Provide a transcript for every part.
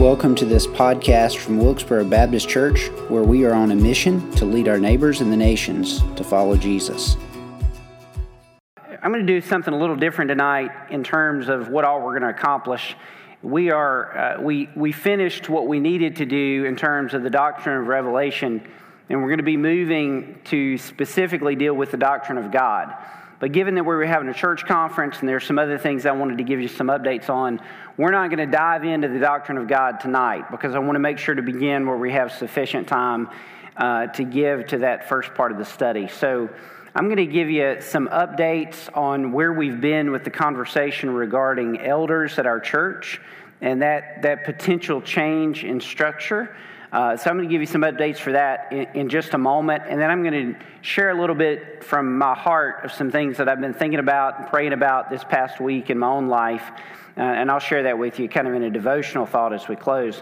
Welcome to this podcast from Wilkesboro Baptist Church, where we are on a mission to lead our neighbors and the nations to follow Jesus. I'm going to do something a little different tonight in terms of what all we're going to accomplish. We are uh, we we finished what we needed to do in terms of the doctrine of revelation, and we're going to be moving to specifically deal with the doctrine of God. But given that we were having a church conference and there's some other things I wanted to give you some updates on, we're not going to dive into the doctrine of God tonight because I want to make sure to begin where we have sufficient time uh, to give to that first part of the study. So I'm going to give you some updates on where we've been with the conversation regarding elders at our church and that, that potential change in structure. Uh, so I'm going to give you some updates for that in, in, just a moment. And then I'm going to share a little bit from my heart of some things that I've been thinking about and praying about this past week in my own life. Uh, and I'll share that with you kind of in a devotional thought as we close.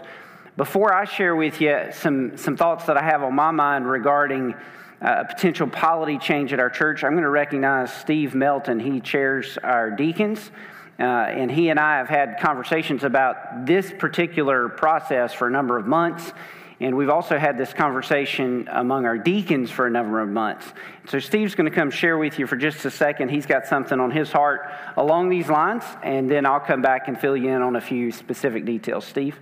Before I share with you some, some thoughts that I have on my mind regarding uh, a potential polity change at our church, I'm going to recognize Steve Melton. He chairs our deacons. Uh, and he and I have had conversations about this particular process for a number of months. And we've also had this conversation among our deacons for a number of months. So, Steve's going to come share with you for just a second. He's got something on his heart along these lines, and then I'll come back and fill you in on a few specific details. Steve?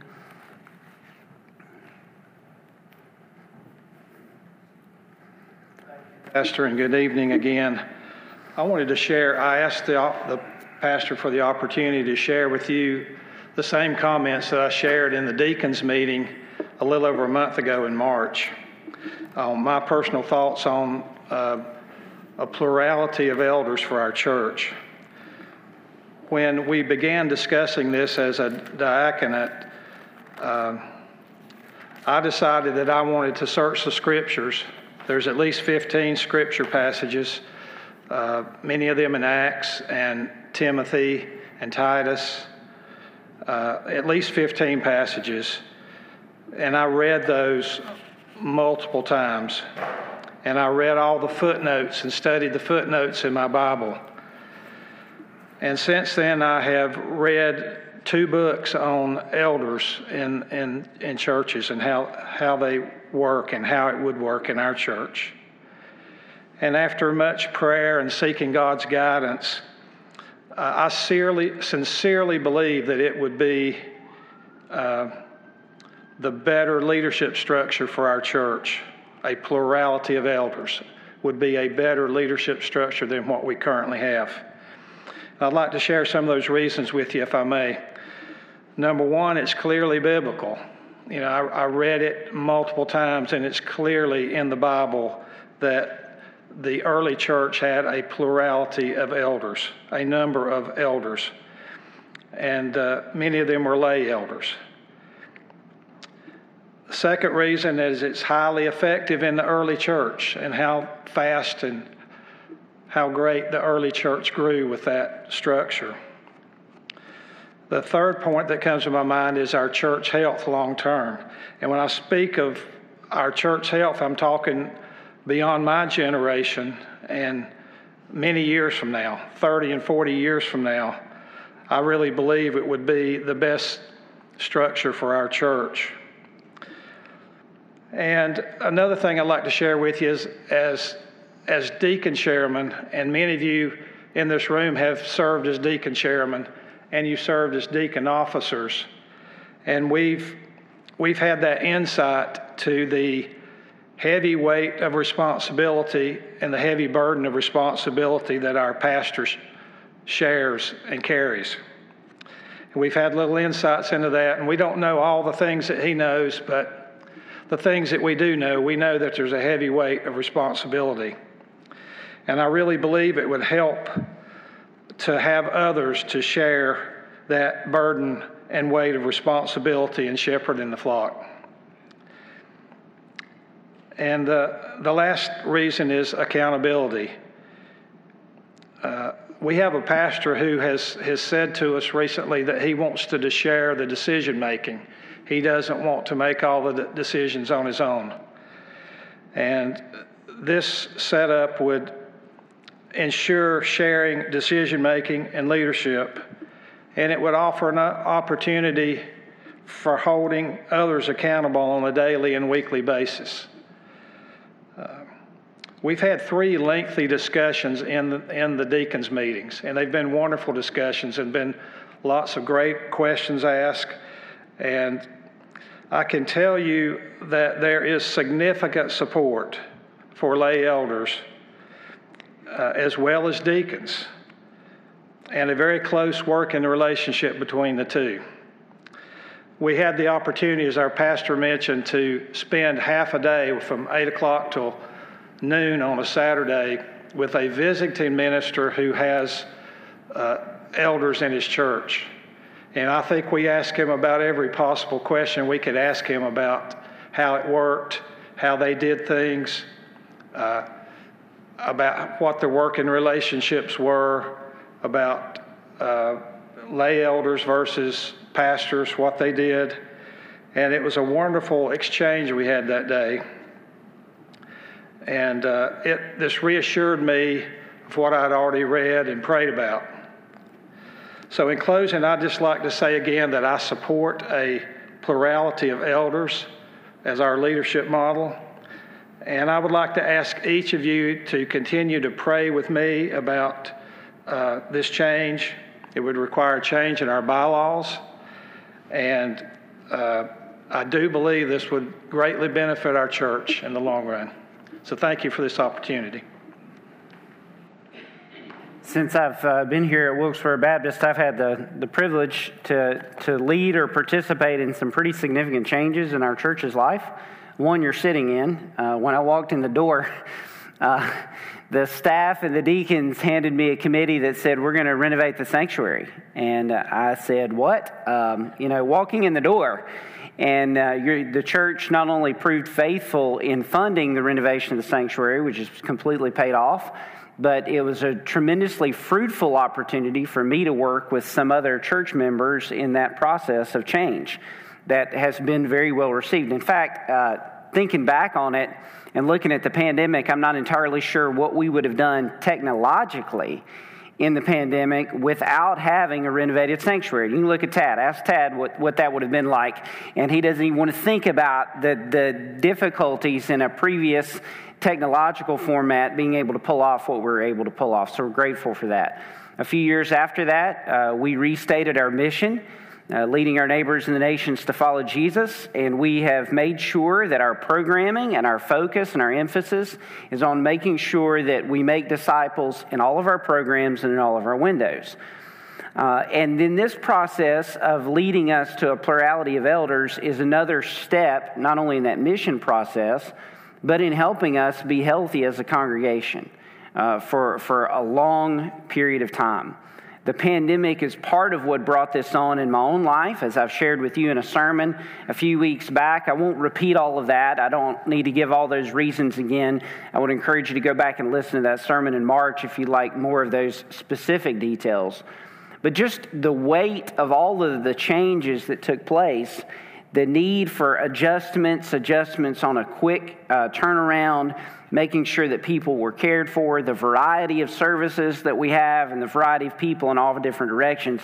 Pastor, and good evening again. I wanted to share, I asked the, the pastor for the opportunity to share with you the same comments that I shared in the deacons meeting a little over a month ago in March. Um, my personal thoughts on uh, a plurality of elders for our church. When we began discussing this as a diaconate, uh, I decided that I wanted to search the scriptures. There's at least 15 scripture passages, uh, many of them in Acts and Timothy and Titus, uh, at least 15 passages and I read those multiple times. And I read all the footnotes and studied the footnotes in my Bible. And since then, I have read two books on elders in, in, in churches and how, how they work and how it would work in our church. And after much prayer and seeking God's guidance, uh, I sincerely, sincerely believe that it would be. Uh, the better leadership structure for our church, a plurality of elders, would be a better leadership structure than what we currently have. I'd like to share some of those reasons with you, if I may. Number one, it's clearly biblical. You know, I, I read it multiple times, and it's clearly in the Bible that the early church had a plurality of elders, a number of elders, and uh, many of them were lay elders. Second reason is it's highly effective in the early church and how fast and how great the early church grew with that structure. The third point that comes to my mind is our church health long term. And when I speak of our church health, I'm talking beyond my generation and many years from now, 30 and 40 years from now. I really believe it would be the best structure for our church. And another thing I'd like to share with you is as, as deacon chairman, and many of you in this room have served as deacon chairman and you served as deacon officers. And we've, we've had that insight to the heavy weight of responsibility and the heavy burden of responsibility that our pastor shares and carries. And we've had little insights into that, and we don't know all the things that he knows, but the things that we do know, we know that there's a heavy weight of responsibility. And I really believe it would help to have others to share that burden and weight of responsibility in shepherding the flock. And the, the last reason is accountability. Uh, we have a pastor who has, has said to us recently that he wants to share the decision making he doesn't want to make all the decisions on his own. And this setup would ensure sharing decision making and leadership, and it would offer an opportunity for holding others accountable on a daily and weekly basis. Uh, we've had three lengthy discussions in the, in the deacons' meetings, and they've been wonderful discussions and been lots of great questions asked. And I can tell you that there is significant support for lay elders uh, as well as deacons, and a very close working relationship between the two. We had the opportunity, as our pastor mentioned, to spend half a day from 8 o'clock till noon on a Saturday with a visiting minister who has uh, elders in his church. And I think we asked him about every possible question we could ask him about how it worked, how they did things, uh, about what their working relationships were, about uh, lay elders versus pastors, what they did. And it was a wonderful exchange we had that day. And uh, it, this reassured me of what I'd already read and prayed about. So, in closing, I'd just like to say again that I support a plurality of elders as our leadership model. And I would like to ask each of you to continue to pray with me about uh, this change. It would require a change in our bylaws. And uh, I do believe this would greatly benefit our church in the long run. So thank you for this opportunity. Since I've uh, been here at Wilkesboro Baptist, I've had the, the privilege to, to lead or participate in some pretty significant changes in our church's life. One you're sitting in. Uh, when I walked in the door, uh, the staff and the deacons handed me a committee that said, We're going to renovate the sanctuary. And I said, What? Um, you know, walking in the door. And uh, the church not only proved faithful in funding the renovation of the sanctuary, which is completely paid off, but it was a tremendously fruitful opportunity for me to work with some other church members in that process of change that has been very well received. In fact, uh, thinking back on it and looking at the pandemic, I'm not entirely sure what we would have done technologically in the pandemic without having a renovated sanctuary. You can look at Tad, ask Tad what, what that would have been like, and he doesn't even want to think about the, the difficulties in a previous technological format being able to pull off what we are able to pull off. So we're grateful for that. A few years after that, uh, we restated our mission uh, leading our neighbors in the nations to follow Jesus. And we have made sure that our programming and our focus and our emphasis is on making sure that we make disciples in all of our programs and in all of our windows. Uh, and then this process of leading us to a plurality of elders is another step, not only in that mission process, but in helping us be healthy as a congregation uh, for, for a long period of time. The pandemic is part of what brought this on in my own life, as I've shared with you in a sermon a few weeks back. I won't repeat all of that. I don't need to give all those reasons again. I would encourage you to go back and listen to that sermon in March if you'd like more of those specific details. But just the weight of all of the changes that took place, the need for adjustments, adjustments on a quick uh, turnaround, making sure that people were cared for, the variety of services that we have, and the variety of people in all the different directions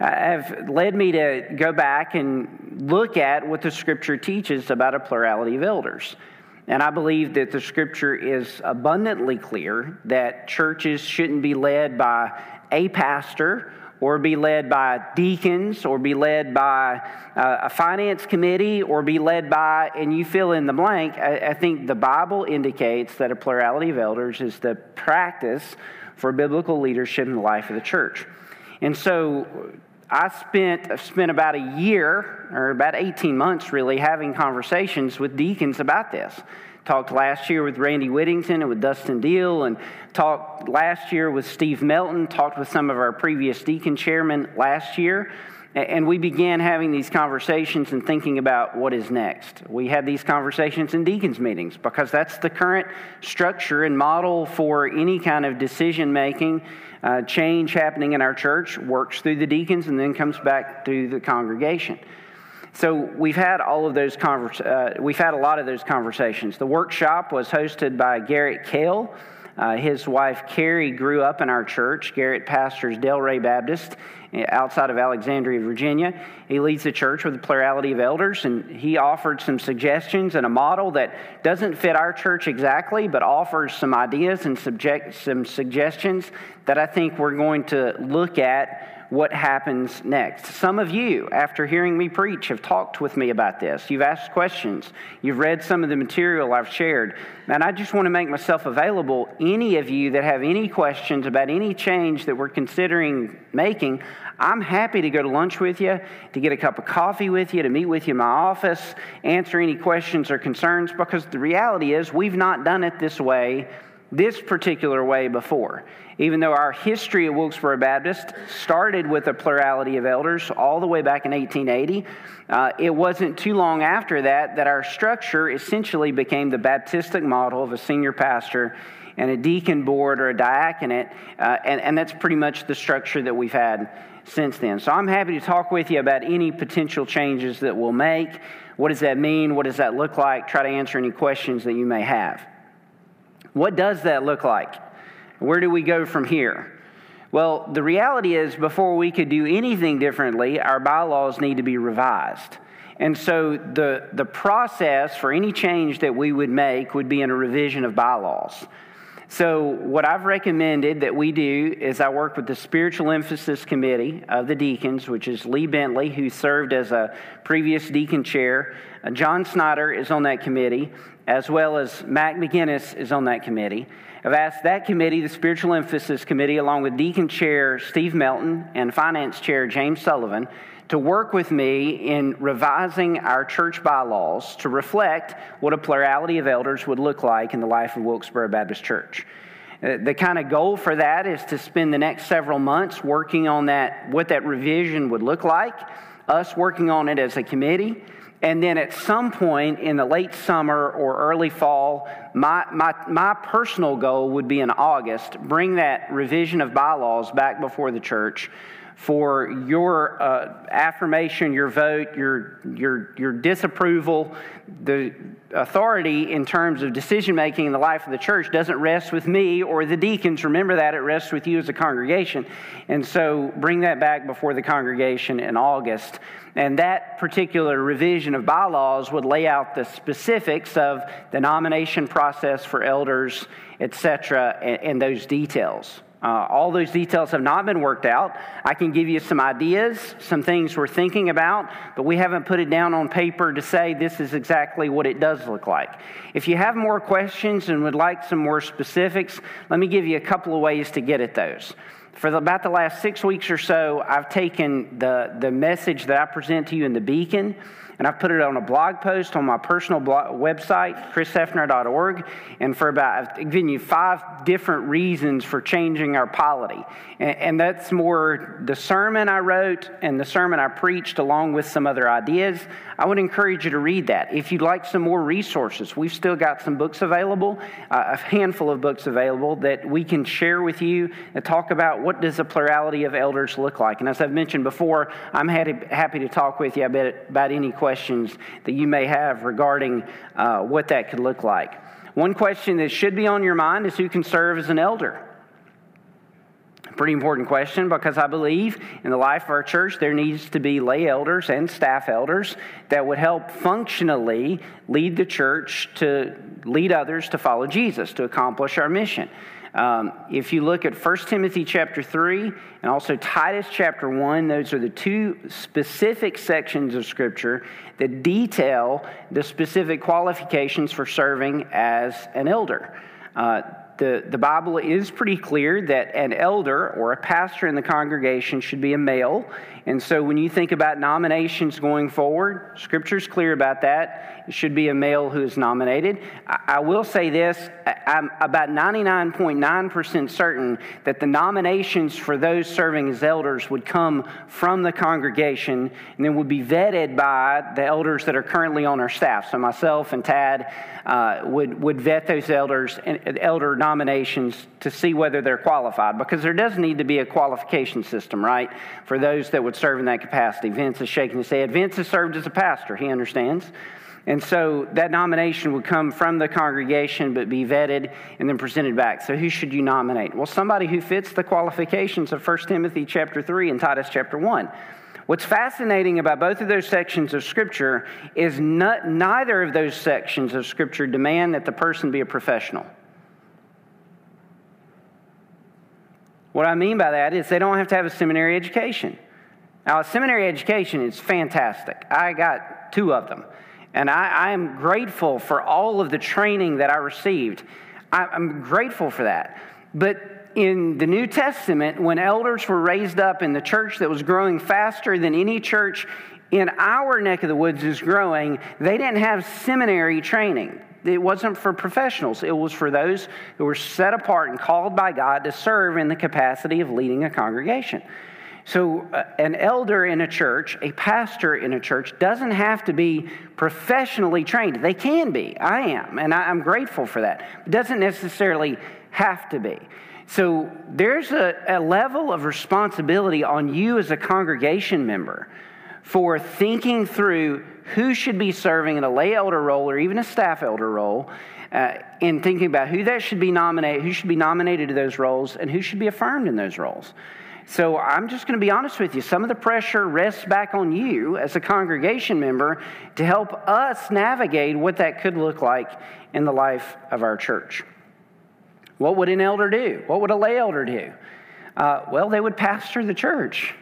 uh, have led me to go back and look at what the scripture teaches about a plurality of elders. And I believe that the scripture is abundantly clear that churches shouldn't be led by a pastor or be led by deacons, or be led by uh, a finance committee, or be led by, and you fill in the blank. I, I think the Bible indicates that a plurality of elders is the practice for biblical leadership in the life of the church. And so I spent, I've spent about a year, or about 18 months really, having conversations with deacons about this. Talked last year with Randy Whittington and with Dustin Deal, and talked last year with Steve Melton, talked with some of our previous deacon chairmen last year. And we began having these conversations and thinking about what is next. We had these conversations in deacons' meetings because that's the current structure and model for any kind of decision making. Uh, change happening in our church works through the deacons and then comes back through the congregation. So we've had all of those convers- uh, we've had a lot of those conversations. The workshop was hosted by Garrett Kell. Uh, his wife Carrie grew up in our church. Garrett pastors Del Ray Baptist outside of Alexandria, Virginia. He leads the church with a plurality of elders, and he offered some suggestions and a model that doesn't fit our church exactly, but offers some ideas and subject, some suggestions that I think we're going to look at what happens next. Some of you, after hearing me preach, have talked with me about this. You've asked questions. You've read some of the material I've shared. And I just want to make myself available. Any of you that have any questions about any change that we're considering making, I'm happy to go to lunch with you, to get a cup of coffee with you, to meet with you in my office, answer any questions or concerns, because the reality is we've not done it this way this particular way before. Even though our history at Wilkesboro Baptist started with a plurality of elders all the way back in 1880, uh, it wasn't too long after that that our structure essentially became the Baptistic model of a senior pastor and a deacon board or a diaconate, uh, and, and that's pretty much the structure that we've had since then. So I'm happy to talk with you about any potential changes that we'll make. What does that mean? What does that look like? Try to answer any questions that you may have. What does that look like? Where do we go from here? Well, the reality is, before we could do anything differently, our bylaws need to be revised. And so the, the process for any change that we would make would be in a revision of bylaws. So, what I've recommended that we do is I work with the Spiritual Emphasis Committee of the deacons, which is Lee Bentley, who served as a previous deacon chair. Uh, John Snyder is on that committee as well as Mac McGinnis is on that committee. I've asked that committee, the Spiritual Emphasis Committee, along with Deacon Chair Steve Melton and Finance Chair James Sullivan, to work with me in revising our church bylaws to reflect what a plurality of elders would look like in the life of Wilkesboro Baptist Church. Uh, the kind of goal for that is to spend the next several months working on that, what that revision would look like, us working on it as a committee, and then at some point in the late summer or early fall, my, my, my personal goal would be in August, bring that revision of bylaws back before the church for your uh, affirmation, your vote, your, your, your disapproval. The authority in terms of decision making in the life of the church doesn't rest with me or the deacons. Remember that, it rests with you as a congregation. And so bring that back before the congregation in August. And that particular revision of bylaws would lay out the specifics of the nomination process for elders, etc., and, and those details. Uh, all those details have not been worked out. I can give you some ideas, some things we're thinking about, but we haven't put it down on paper to say this is exactly what it does look like. If you have more questions and would like some more specifics, let me give you a couple of ways to get at those. For the, about the last six weeks or so, I've taken the, the message that I present to you in the beacon and I've put it on a blog post on my personal blog, website, chrishefner.org. And for about, I've given you five different reasons for changing our polity. And, and that's more the sermon I wrote and the sermon I preached, along with some other ideas. I would encourage you to read that. If you'd like some more resources, we've still got some books available, uh, a handful of books available that we can share with you and talk about what does a plurality of elders look like. And as I've mentioned before, I'm happy to talk with you about, about any questions questions that you may have regarding uh, what that could look like. One question that should be on your mind is who can serve as an elder? Pretty important question because I believe in the life of our church there needs to be lay elders and staff elders that would help functionally lead the church to lead others to follow Jesus, to accomplish our mission. Um, if you look at 1 Timothy chapter 3 and also Titus chapter 1, those are the two specific sections of Scripture that detail the specific qualifications for serving as an elder. Uh, the, the Bible is pretty clear that an elder or a pastor in the congregation should be a male. And so when you think about nominations going forward, Scripture's clear about that. Should be a male who is nominated. I, I will say this I'm about 99.9% certain that the nominations for those serving as elders would come from the congregation and then would be vetted by the elders that are currently on our staff. So myself and Tad uh, would, would vet those elders and elder nominations to see whether they're qualified because there does need to be a qualification system, right, for those that would serve in that capacity. Vince is shaking his head. Vince has served as a pastor, he understands. And so that nomination would come from the congregation but be vetted and then presented back. So who should you nominate? Well, somebody who fits the qualifications of 1 Timothy chapter 3 and Titus chapter 1. What's fascinating about both of those sections of Scripture is not, neither of those sections of Scripture demand that the person be a professional. What I mean by that is they don't have to have a seminary education. Now, a seminary education is fantastic. I got two of them. And I, I am grateful for all of the training that I received. I, I'm grateful for that. But in the New Testament, when elders were raised up in the church that was growing faster than any church in our neck of the woods is growing, they didn't have seminary training. It wasn't for professionals, it was for those who were set apart and called by God to serve in the capacity of leading a congregation. So, uh, an elder in a church, a pastor in a church, doesn't have to be professionally trained. They can be. I am, and I, am grateful for that. It doesn't necessarily have to be. So, there's a, a level of responsibility on you as a congregation member for thinking through who should be serving in a lay elder role or even a staff elder role. Uh, in thinking about who that should be nominated, who should be nominated to those roles, and who should be affirmed in those roles. So I'm just going to be honest with you. Some of the pressure rests back on you as a congregation member to help us navigate what that could look like in the life of our church. What would an elder do? What would a lay elder do? Uh, well, they would pastor the church,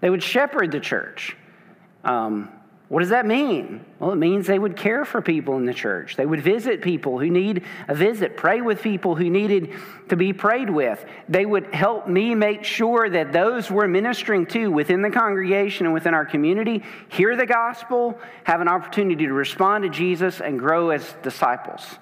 they would shepherd the church. Um, what does that mean? Well, it means they would care for people in the church. They would visit people who need a visit, pray with people who needed to be prayed with. They would help me make sure that those we're ministering to within the congregation and within our community hear the gospel, have an opportunity to respond to Jesus, and grow as disciples.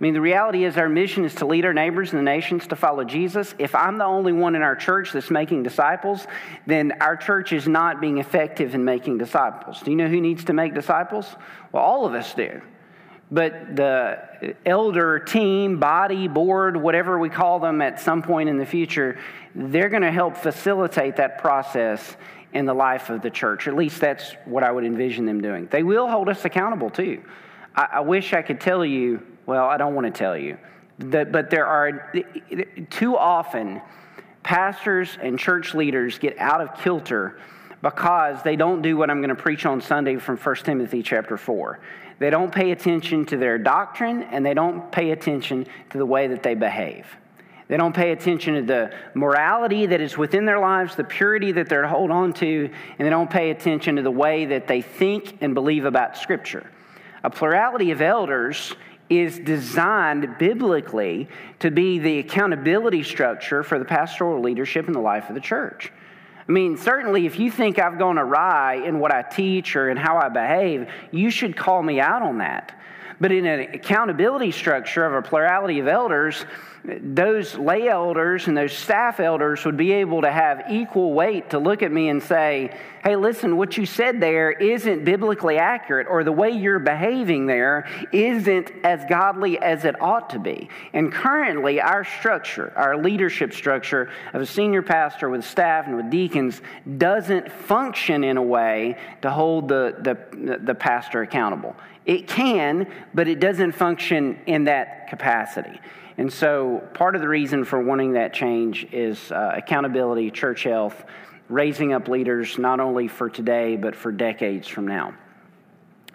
I mean, the reality is our mission is to lead our neighbors and the nations to follow Jesus. If I'm the only one in our church that's making disciples, then our church is not being effective in making disciples. Do you know who needs to make disciples? Well, all of us do. But the elder team, body, board, whatever we call them at some point in the future, they're going to help facilitate that process in the life of the church. At least that's what I would envision them doing. They will hold us accountable too. I, I wish I could tell you well, I don't want to tell you. but there are too often pastors and church leaders get out of kilter because they don't do what I'm going to preach on Sunday from 1 Timothy chapter 4. They don't pay attention to their doctrine and they don't pay attention to the way that they behave. They don't pay attention to the morality that is within their lives, the purity that they're hold on to, and they don't pay attention to the way that they think and believe about Scripture. A plurality of elders is designed biblically to be the accountability structure for the pastoral leadership in the life of the church. I mean, certainly, if you think I've gone awry in what I teach or in how I behave, you should call me out on that. But in an accountability structure of a plurality of elders, those lay elders and those staff elders would be able to have equal weight to look at me and say, hey, listen, what you said there isn't biblically accurate, or the way you're behaving there isn't as godly as it ought to be. And currently, our structure, our leadership structure of a senior pastor with staff and with deacons, doesn't function in a way to hold the, the, the pastor accountable. It can, but it doesn't function in that capacity. And so, part of the reason for wanting that change is uh, accountability, church health, raising up leaders not only for today, but for decades from now.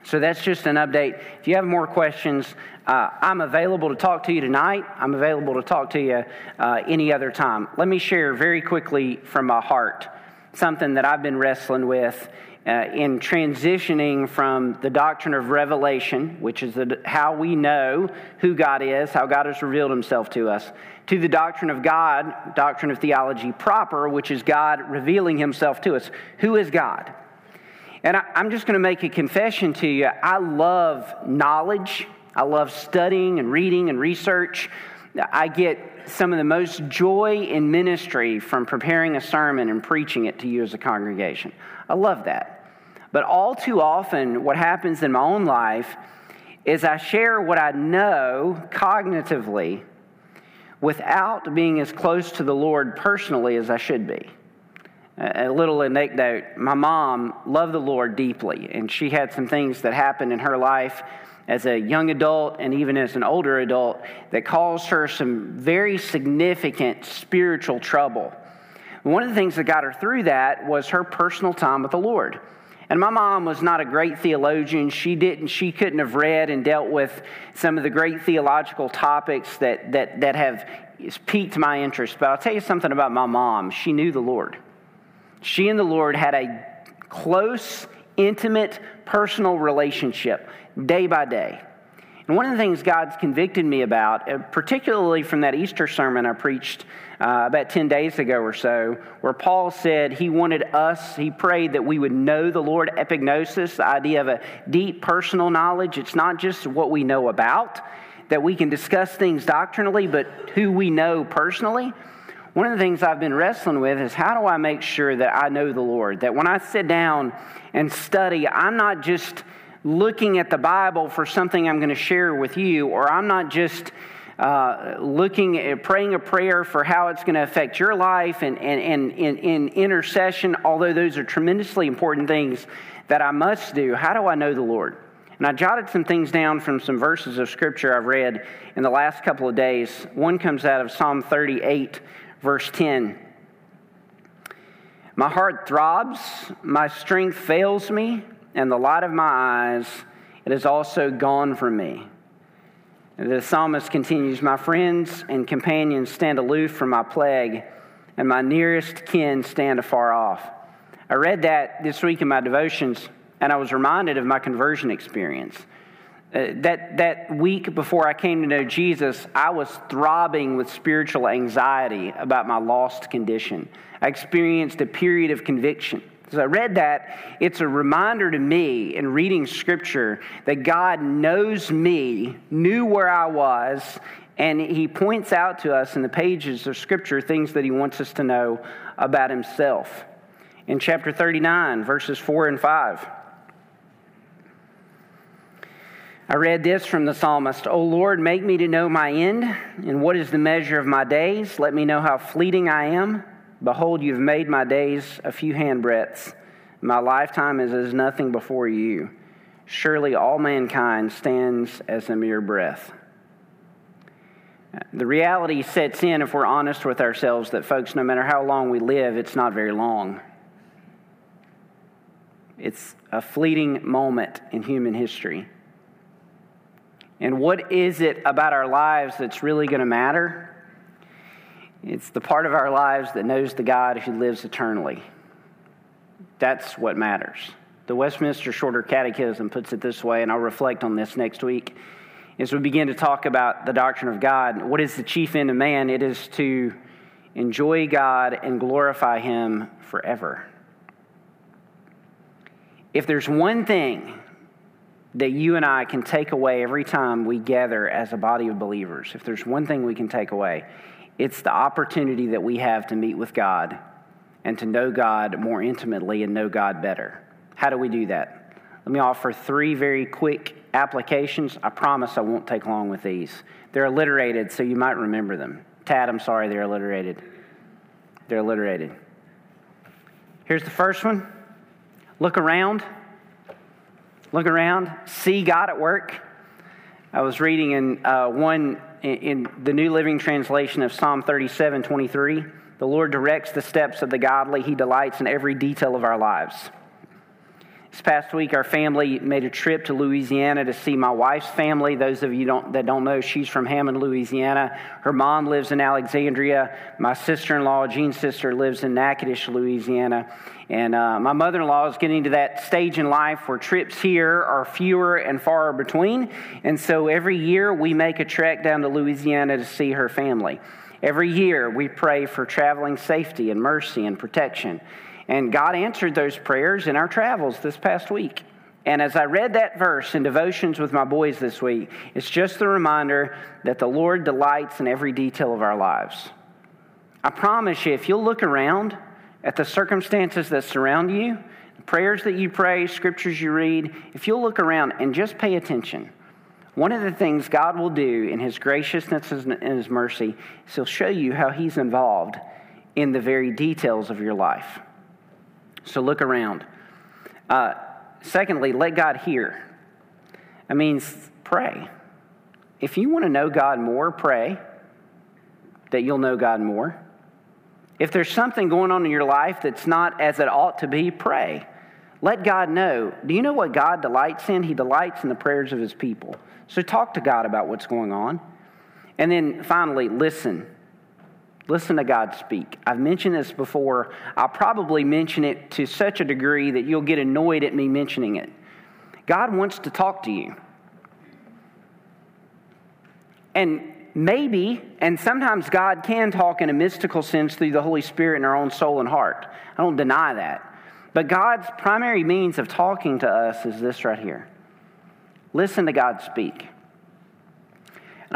So, that's just an update. If you have more questions, uh, I'm available to talk to you tonight. I'm available to talk to you uh, any other time. Let me share very quickly from my heart something that I've been wrestling with uh, in transitioning from the doctrine of revelation, which is the, how we know who God is, how God has revealed himself to us, to the doctrine of God, doctrine of theology proper, which is God revealing himself to us. Who is God? And I, I'm just going to make a confession to you. I love knowledge, I love studying and reading and research. I get some of the most joy in ministry from preparing a sermon and preaching it to you as a congregation. I love that. But all too often, what happens in my own life is I share what I know cognitively without being as close to the Lord personally as I should be. A little anecdote my mom loved the Lord deeply, and she had some things that happened in her life as a young adult and even as an older adult that caused her some very significant spiritual trouble. One of the things that got her through that was her personal time with the Lord. And my mom was not a great theologian. She didn't, she couldn't have read and dealt with some of the great theological topics that, that, that have piqued my interest. But I'll tell you something about my mom. She knew the Lord. She and the Lord had a close, intimate, personal relationship day by day. And one of the things God's convicted me about, uh, particularly from that Easter sermon I preached uh, about 10 days ago or so, where Paul said he wanted us, he prayed that we would know the Lord, epignosis, the idea of a deep personal knowledge. It's not just what we know about, that we can discuss things doctrinally, but who we know personally. One of the things I've been wrestling with is how do I make sure that I know the Lord? That when I sit down and study, I'm not just looking at the Bible for something I'm going to share with you, or I'm not just uh, looking at praying a prayer for how it's going to affect your life and, and, and in intercession, although those are tremendously important things that I must do. How do I know the Lord? And I jotted some things down from some verses of scripture I've read in the last couple of days. One comes out of Psalm 38, verse 10. My heart throbs, my strength fails me, and the light of my eyes, it is also gone from me. The psalmist continues My friends and companions stand aloof from my plague, and my nearest kin stand afar off. I read that this week in my devotions, and I was reminded of my conversion experience. Uh, that, that week before I came to know Jesus, I was throbbing with spiritual anxiety about my lost condition. I experienced a period of conviction. As I read that, it's a reminder to me in reading Scripture that God knows me, knew where I was, and He points out to us in the pages of Scripture things that He wants us to know about Himself. In chapter 39, verses 4 and 5. I read this from the psalmist O Lord, make me to know my end, and what is the measure of my days? Let me know how fleeting I am. Behold, you've made my days a few handbreadths. My lifetime is as nothing before you. Surely all mankind stands as a mere breath. The reality sets in, if we're honest with ourselves, that folks, no matter how long we live, it's not very long. It's a fleeting moment in human history. And what is it about our lives that's really going to matter? It's the part of our lives that knows the God who lives eternally. That's what matters. The Westminster Shorter Catechism puts it this way, and I'll reflect on this next week. As we begin to talk about the doctrine of God, what is the chief end of man? It is to enjoy God and glorify Him forever. If there's one thing that you and I can take away every time we gather as a body of believers, if there's one thing we can take away, it's the opportunity that we have to meet with God and to know God more intimately and know God better. How do we do that? Let me offer three very quick applications. I promise I won't take long with these. They're alliterated, so you might remember them. Tad, I'm sorry, they're alliterated. They're alliterated. Here's the first one look around. Look around, see God at work. I was reading in uh, one in, the New Living Translation of Psalm 37 23. The Lord directs the steps of the godly, He delights in every detail of our lives. This past week, our family made a trip to Louisiana to see my wife's family. Those of you don't, that don't know, she's from Hammond, Louisiana. Her mom lives in Alexandria. My sister in law, Jean's sister, lives in Natchitoches, Louisiana. And uh, my mother in law is getting to that stage in life where trips here are fewer and far between. And so every year we make a trek down to Louisiana to see her family. Every year we pray for traveling safety and mercy and protection. And God answered those prayers in our travels this past week. And as I read that verse in devotions with my boys this week, it's just the reminder that the Lord delights in every detail of our lives. I promise you, if you'll look around at the circumstances that surround you, the prayers that you pray, scriptures you read, if you'll look around and just pay attention, one of the things God will do in His graciousness and His mercy is He'll show you how He's involved in the very details of your life. So look around. Uh, secondly, let God hear. That means pray. If you want to know God more, pray that you'll know God more. If there's something going on in your life that's not as it ought to be, pray. Let God know. Do you know what God delights in? He delights in the prayers of his people. So talk to God about what's going on. And then finally, listen. Listen to God speak. I've mentioned this before. I'll probably mention it to such a degree that you'll get annoyed at me mentioning it. God wants to talk to you. And maybe, and sometimes God can talk in a mystical sense through the Holy Spirit in our own soul and heart. I don't deny that. But God's primary means of talking to us is this right here listen to God speak.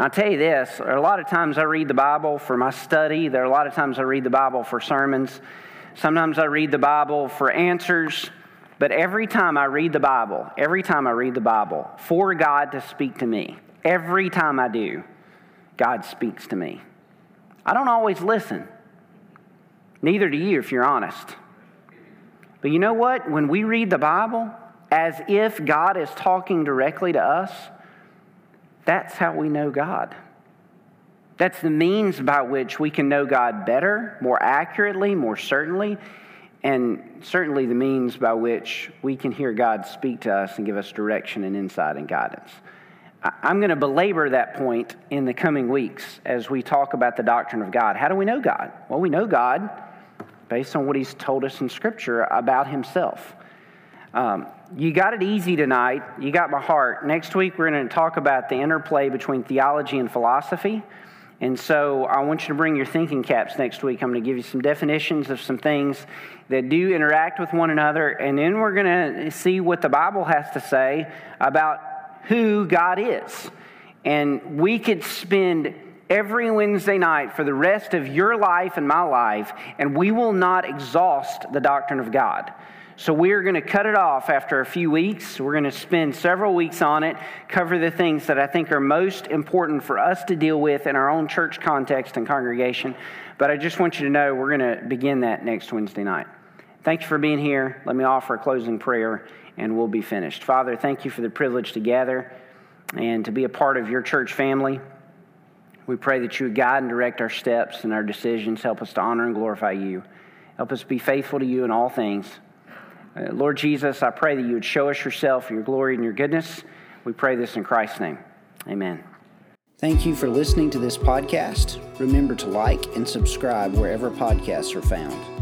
I'll tell you this there are a lot of times I read the Bible for my study, there are a lot of times I read the Bible for sermons. Sometimes I read the Bible for answers. But every time I read the Bible, every time I read the Bible, for God to speak to me, every time I do, God speaks to me. I don't always listen. Neither do you, if you're honest. But you know what? When we read the Bible as if God is talking directly to us, that's how we know God. That's the means by which we can know God better, more accurately, more certainly, and certainly the means by which we can hear God speak to us and give us direction and insight and guidance. I'm going to belabor that point in the coming weeks as we talk about the doctrine of God. How do we know God? Well, we know God based on what He's told us in Scripture about Himself. Um, you got it easy tonight. You got my heart. Next week, we're going to talk about the interplay between theology and philosophy. And so I want you to bring your thinking caps next week. I'm going to give you some definitions of some things that do interact with one another. And then we're going to see what the Bible has to say about who God is. And we could spend every Wednesday night for the rest of your life and my life, and we will not exhaust the doctrine of God. So we are going to cut it off after a few weeks. We're going to spend several weeks on it, cover the things that I think are most important for us to deal with in our own church context and congregation. But I just want you to know we're going to begin that next Wednesday night. Thank you for being here. Let me offer a closing prayer and we'll be finished. Father, thank you for the privilege to gather and to be a part of your church family. We pray that you would guide and direct our steps and our decisions. Help us to honor and glorify you. Help us be faithful to you in all things. Uh, Lord Jesus, I pray that you would show us yourself, your glory, and your goodness. We pray this in Christ's name. Amen. Thank you for listening to this podcast. Remember to like and subscribe wherever podcasts are found.